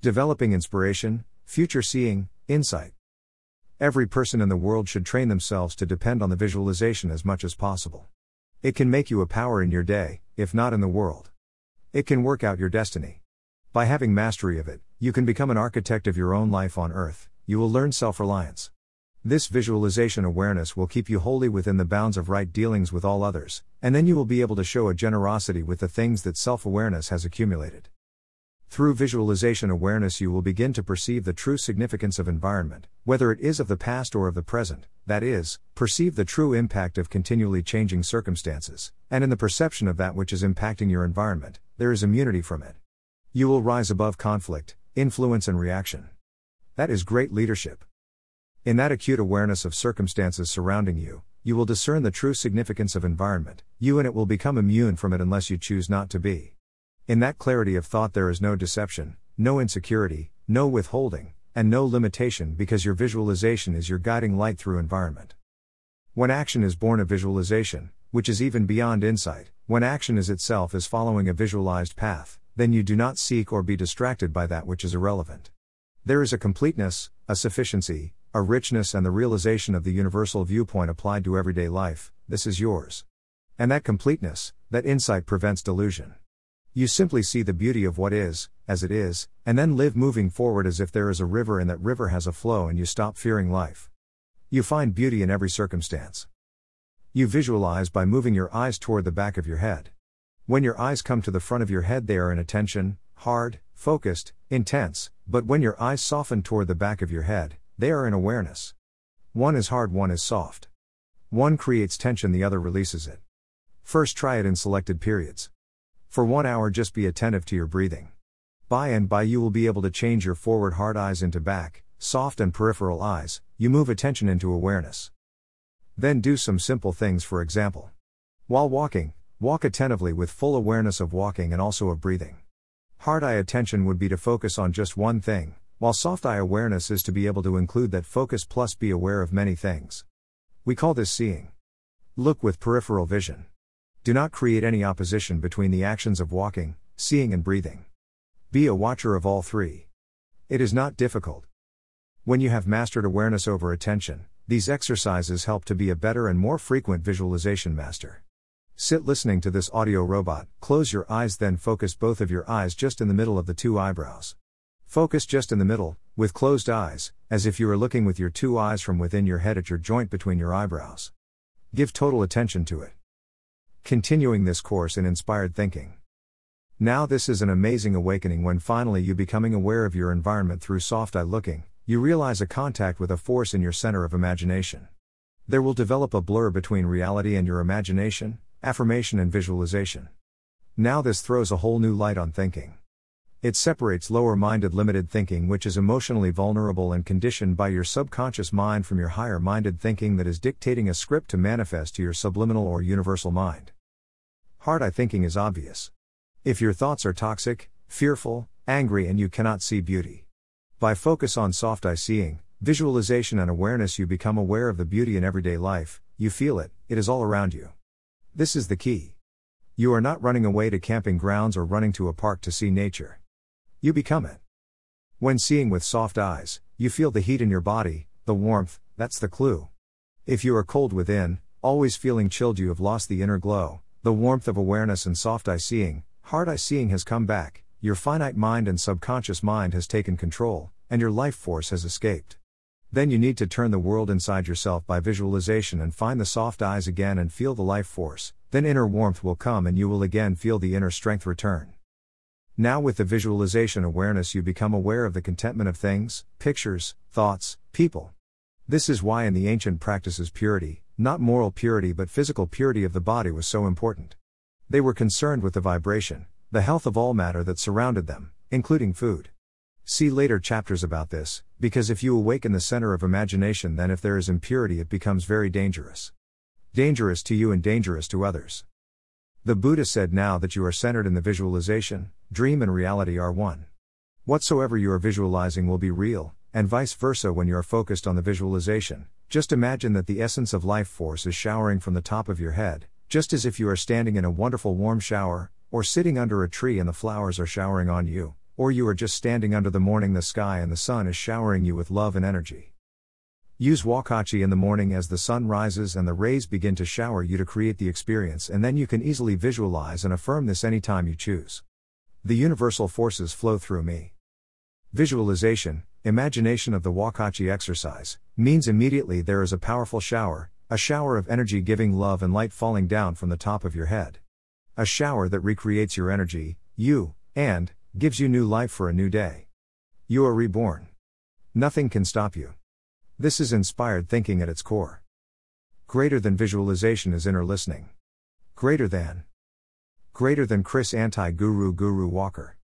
Developing inspiration, future seeing, insight. Every person in the world should train themselves to depend on the visualization as much as possible. It can make you a power in your day, if not in the world. It can work out your destiny. By having mastery of it, you can become an architect of your own life on earth, you will learn self reliance. This visualization awareness will keep you wholly within the bounds of right dealings with all others, and then you will be able to show a generosity with the things that self awareness has accumulated. Through visualization awareness, you will begin to perceive the true significance of environment, whether it is of the past or of the present, that is, perceive the true impact of continually changing circumstances, and in the perception of that which is impacting your environment, there is immunity from it. You will rise above conflict, influence, and reaction. That is great leadership. In that acute awareness of circumstances surrounding you, you will discern the true significance of environment, you and it will become immune from it unless you choose not to be. In that clarity of thought, there is no deception, no insecurity, no withholding, and no limitation because your visualization is your guiding light through environment. When action is born of visualization, which is even beyond insight, when action is itself is following a visualized path, then you do not seek or be distracted by that which is irrelevant. There is a completeness, a sufficiency, a richness and the realization of the universal viewpoint applied to everyday life, this is yours. And that completeness, that insight prevents delusion. You simply see the beauty of what is, as it is, and then live moving forward as if there is a river and that river has a flow and you stop fearing life. You find beauty in every circumstance. You visualize by moving your eyes toward the back of your head. When your eyes come to the front of your head, they are in attention, hard, focused, intense, but when your eyes soften toward the back of your head, they are in awareness. One is hard, one is soft. One creates tension, the other releases it. First, try it in selected periods. For one hour, just be attentive to your breathing. By and by, you will be able to change your forward hard eyes into back, soft and peripheral eyes, you move attention into awareness. Then do some simple things, for example. While walking, walk attentively with full awareness of walking and also of breathing. Hard eye attention would be to focus on just one thing, while soft eye awareness is to be able to include that focus plus be aware of many things. We call this seeing. Look with peripheral vision. Do not create any opposition between the actions of walking, seeing, and breathing. Be a watcher of all three. It is not difficult. When you have mastered awareness over attention, these exercises help to be a better and more frequent visualization master. Sit listening to this audio robot, close your eyes, then focus both of your eyes just in the middle of the two eyebrows. Focus just in the middle, with closed eyes, as if you are looking with your two eyes from within your head at your joint between your eyebrows. Give total attention to it. Continuing this course in inspired thinking. Now, this is an amazing awakening when finally you becoming aware of your environment through soft eye looking, you realize a contact with a force in your center of imagination. There will develop a blur between reality and your imagination, affirmation and visualization. Now, this throws a whole new light on thinking. It separates lower minded limited thinking, which is emotionally vulnerable and conditioned by your subconscious mind, from your higher minded thinking that is dictating a script to manifest to your subliminal or universal mind. Hard eye thinking is obvious. If your thoughts are toxic, fearful, angry, and you cannot see beauty. By focus on soft eye seeing, visualization, and awareness, you become aware of the beauty in everyday life, you feel it, it is all around you. This is the key. You are not running away to camping grounds or running to a park to see nature. You become it. When seeing with soft eyes, you feel the heat in your body, the warmth, that's the clue. If you are cold within, always feeling chilled, you have lost the inner glow, the warmth of awareness and soft eye seeing, hard eye seeing has come back, your finite mind and subconscious mind has taken control, and your life force has escaped. Then you need to turn the world inside yourself by visualization and find the soft eyes again and feel the life force, then inner warmth will come and you will again feel the inner strength return. Now, with the visualization awareness, you become aware of the contentment of things, pictures, thoughts, people. This is why in the ancient practices purity, not moral purity but physical purity of the body was so important. They were concerned with the vibration, the health of all matter that surrounded them, including food. See later chapters about this, because if you awaken the center of imagination, then if there is impurity, it becomes very dangerous. Dangerous to you and dangerous to others. The Buddha said now that you are centered in the visualization, dream and reality are one. Whatsoever you are visualizing will be real, and vice versa when you are focused on the visualization. Just imagine that the essence of life force is showering from the top of your head, just as if you are standing in a wonderful warm shower, or sitting under a tree and the flowers are showering on you. or you are just standing under the morning the sky and the sun is showering you with love and energy. Use Wakachi in the morning as the sun rises and the rays begin to shower you to create the experience, and then you can easily visualize and affirm this anytime you choose. The universal forces flow through me. Visualization, imagination of the Wakachi exercise, means immediately there is a powerful shower, a shower of energy giving love and light falling down from the top of your head. A shower that recreates your energy, you, and gives you new life for a new day. You are reborn. Nothing can stop you. This is inspired thinking at its core. Greater than visualization is inner listening. Greater than. Greater than Chris Anti Guru Guru Walker.